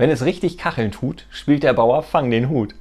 Wenn es richtig Kacheln tut, spielt der Bauer Fang den Hut.